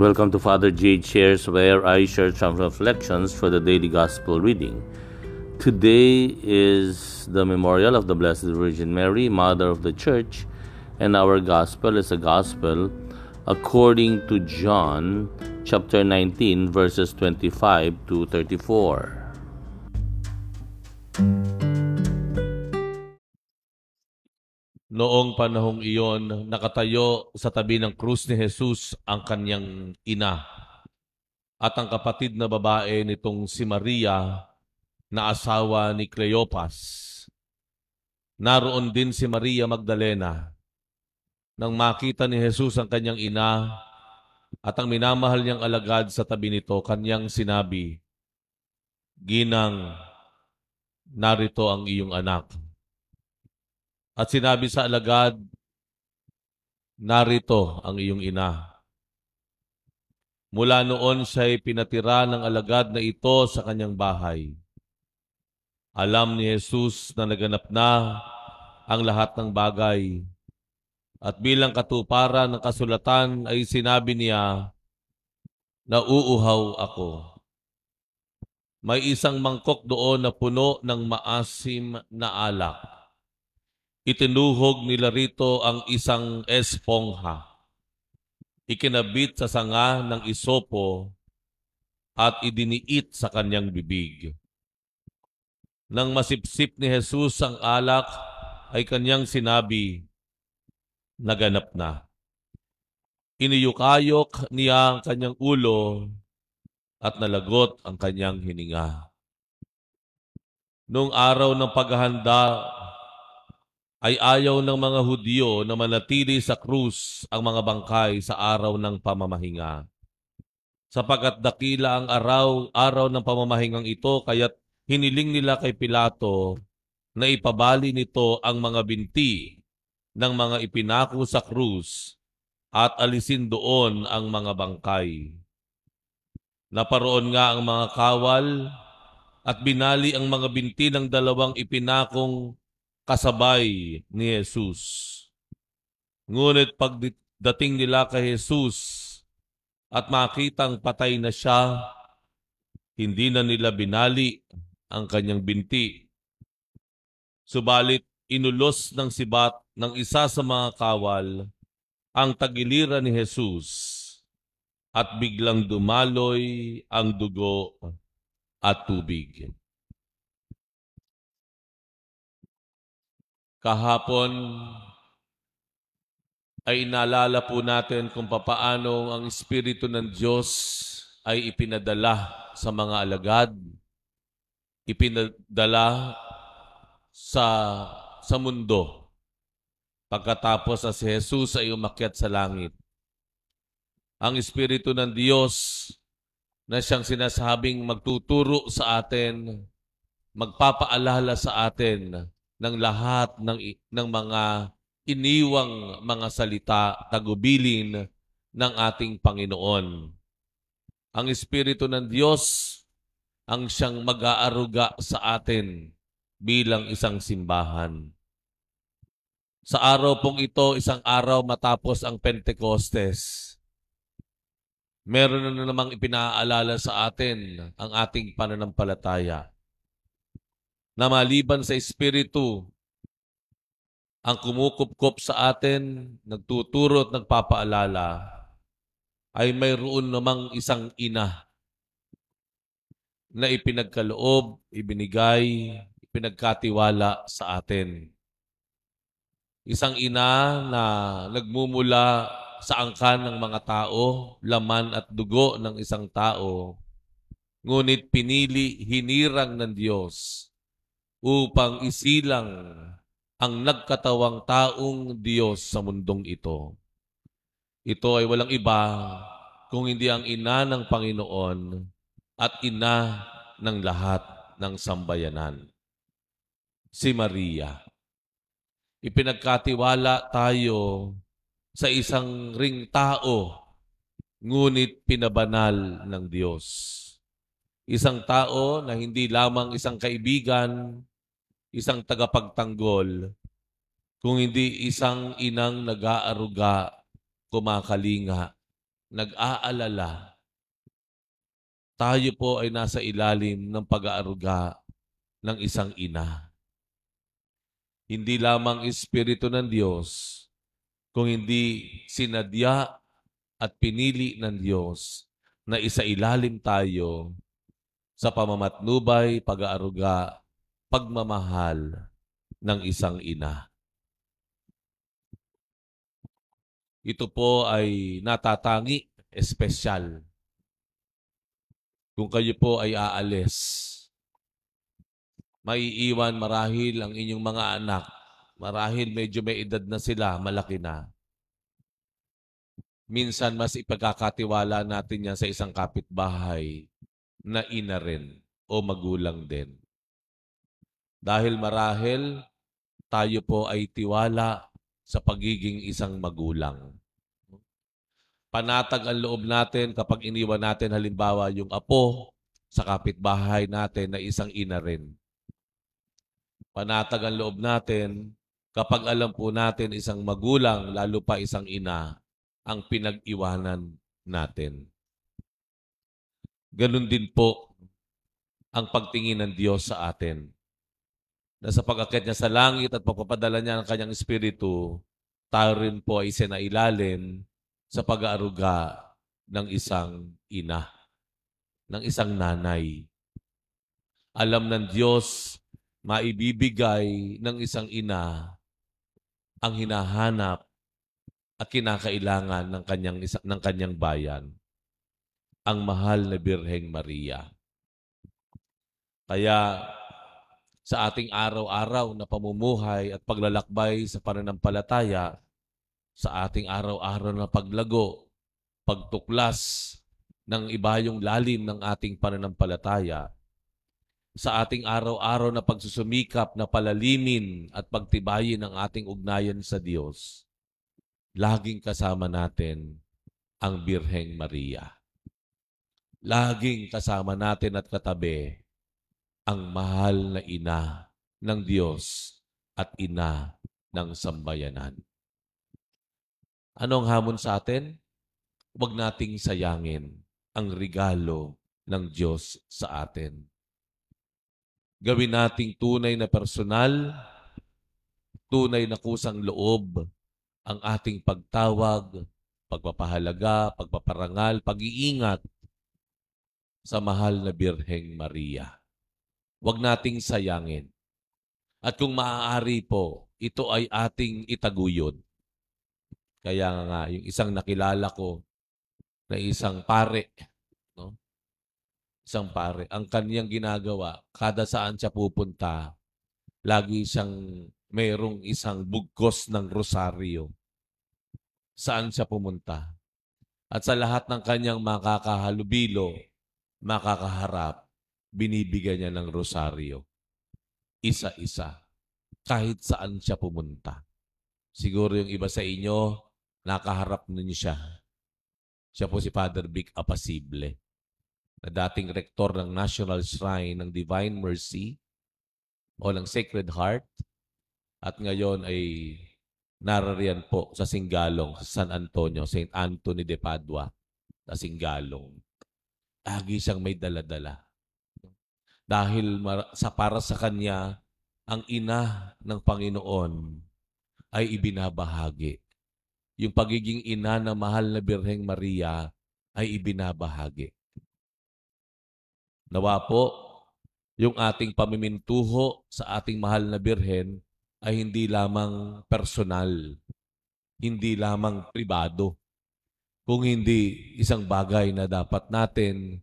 Welcome to Father Jade Shares, where I share some reflections for the daily gospel reading. Today is the memorial of the Blessed Virgin Mary, Mother of the Church, and our gospel is a gospel according to John chapter 19, verses 25 to 34. Noong panahong iyon, nakatayo sa tabi ng krus ni Jesus ang kanyang ina at ang kapatid na babae nitong si Maria na asawa ni Cleopas. Naroon din si Maria Magdalena. Nang makita ni Jesus ang kanyang ina at ang minamahal niyang alagad sa tabi nito, kanyang sinabi, Ginang, narito ang iyong anak. At sinabi sa alagad, narito ang iyong ina. Mula noon siya'y pinatira ng alagad na ito sa kanyang bahay. Alam ni Jesus na naganap na ang lahat ng bagay. At bilang katuparan ng kasulatan ay sinabi niya, Nauuhaw ako. May isang mangkok doon na puno ng maasim na alak Itinuhog nila rito ang isang espongha. Ikinabit sa sanga ng isopo at idiniit sa kanyang bibig. Nang masipsip ni Jesus ang alak, ay kanyang sinabi, naganap na. Iniyukayok niya ang kanyang ulo at nalagot ang kanyang hininga. Noong araw ng paghahanda ay ayaw ng mga Hudyo na manatili sa krus ang mga bangkay sa araw ng pamamahinga. Sapagat dakila ang araw, araw ng pamamahingang ito, kaya't hiniling nila kay Pilato na ipabali nito ang mga binti ng mga ipinako sa krus at alisin doon ang mga bangkay. Naparoon nga ang mga kawal at binali ang mga binti ng dalawang ipinakong kasabay ni Jesus. Ngunit pagdating nila kay Jesus at makitang patay na siya, hindi na nila binali ang kanyang binti. Subalit inulos ng sibat ng isa sa mga kawal ang tagiliran ni Jesus at biglang dumaloy ang dugo at tubig. Kahapon ay inaalala po natin kung papaano ang Espiritu ng Diyos ay ipinadala sa mga alagad, ipinadala sa, sa mundo. Pagkatapos na si Jesus ay umakyat sa langit. Ang Espiritu ng Diyos na siyang sinasabing magtuturo sa atin, magpapaalala sa atin ng lahat ng, ng mga iniwang mga salita, tagubilin ng ating Panginoon. Ang Espiritu ng Diyos ang siyang mag-aaruga sa atin bilang isang simbahan. Sa araw pong ito, isang araw matapos ang Pentecostes, meron na namang ipinaalala sa atin ang ating pananampalataya na maliban sa Espiritu, ang kumukupkop sa atin, nagtuturo at nagpapaalala, ay mayroon namang isang ina na ipinagkaloob, ibinigay, ipinagkatiwala sa atin. Isang ina na nagmumula sa angkan ng mga tao, laman at dugo ng isang tao, ngunit pinili, hinirang ng Diyos upang isilang ang nagkatawang taong Diyos sa mundong ito. Ito ay walang iba kung hindi ang ina ng Panginoon at ina ng lahat ng sambayanan. Si Maria. Ipinagkatiwala tayo sa isang ring tao, ngunit pinabanal ng Diyos. Isang tao na hindi lamang isang kaibigan, isang tagapagtanggol, kung hindi isang inang nag-aaruga, kumakalinga nag-aalala, tayo po ay nasa ilalim ng pag-aaruga ng isang ina. Hindi lamang Espiritu ng Diyos, kung hindi sinadya at pinili ng Diyos na isa ilalim tayo sa pamamatnubay, pag-aaruga, pagmamahal ng isang ina. Ito po ay natatangi, espesyal. Kung kayo po ay aalis, maiiwan marahil ang inyong mga anak. Marahil medyo may edad na sila, malaki na. Minsan mas ipagkakatiwala natin yan sa isang kapitbahay na ina rin o magulang din. Dahil marahil tayo po ay tiwala sa pagiging isang magulang. Panatag ang loob natin kapag iniwan natin halimbawa yung apo sa kapitbahay natin na isang ina rin. Panatag ang loob natin kapag alam po natin isang magulang, lalo pa isang ina, ang pinag-iwanan natin. Ganun din po ang pagtingin ng Diyos sa atin na sa pag-akit niya sa langit at pagpapadala niya ng kanyang espiritu, tayo rin po ay sinailalim sa pag-aaruga ng isang ina, ng isang nanay. Alam ng Diyos, maibibigay ng isang ina ang hinahanap at kinakailangan ng kanyang, ng kanyang bayan, ang mahal na Birheng Maria. Kaya sa ating araw-araw na pamumuhay at paglalakbay sa pananampalataya, sa ating araw-araw na paglago, pagtuklas ng ibayong lalim ng ating pananampalataya, sa ating araw-araw na pagsusumikap na palalimin at pagtibayin ang ating ugnayan sa Diyos, laging kasama natin ang Birheng Maria. Laging kasama natin at katabi ang mahal na ina ng Diyos at ina ng sambayanan. Ano ang hamon sa atin? Huwag nating sayangin ang regalo ng Diyos sa atin. Gawin nating tunay na personal, tunay na kusang loob ang ating pagtawag, pagpapahalaga, pagpaparangal, pag-iingat sa mahal na Birheng Maria. Huwag nating sayangin. At kung maaari po, ito ay ating itaguyod. Kaya nga, yung isang nakilala ko na isang pare, no? Isang pare, ang kaniyang ginagawa, kada saan siya pupunta, lagi siyang mayroong isang bugkos ng rosaryo. Saan siya pumunta? At sa lahat ng kanyang makakahalubilo, makakaharap, binibigyan niya ng rosaryo. Isa-isa. Kahit saan siya pumunta. Siguro yung iba sa inyo, nakaharap ninyo siya. Siya po si Father Vic Apasible, na dating rektor ng National Shrine ng Divine Mercy o ng Sacred Heart at ngayon ay narariyan po sa Singalong, sa San Antonio, St. Anthony de Padua, sa Singalong. Lagi siyang may daladala dahil sa para sa kanya ang ina ng Panginoon ay ibinabahagi. Yung pagiging ina ng mahal na Birheng Maria ay ibinabahagi. Nawa po, yung ating pamimintuho sa ating mahal na Birhen ay hindi lamang personal, hindi lamang pribado, kung hindi isang bagay na dapat natin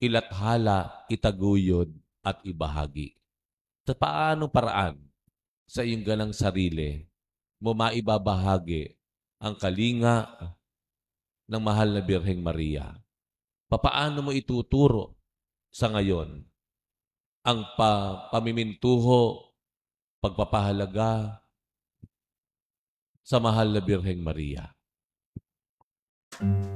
ilathala, itaguyod, at ibahagi. Sa paano paraan sa iyong ganang sarili mo maibabahagi ang kalinga ng mahal na Birheng Maria? Papaano mo ituturo sa ngayon ang pa pamimintuho, pagpapahalaga sa mahal na Birheng Maria? Thank you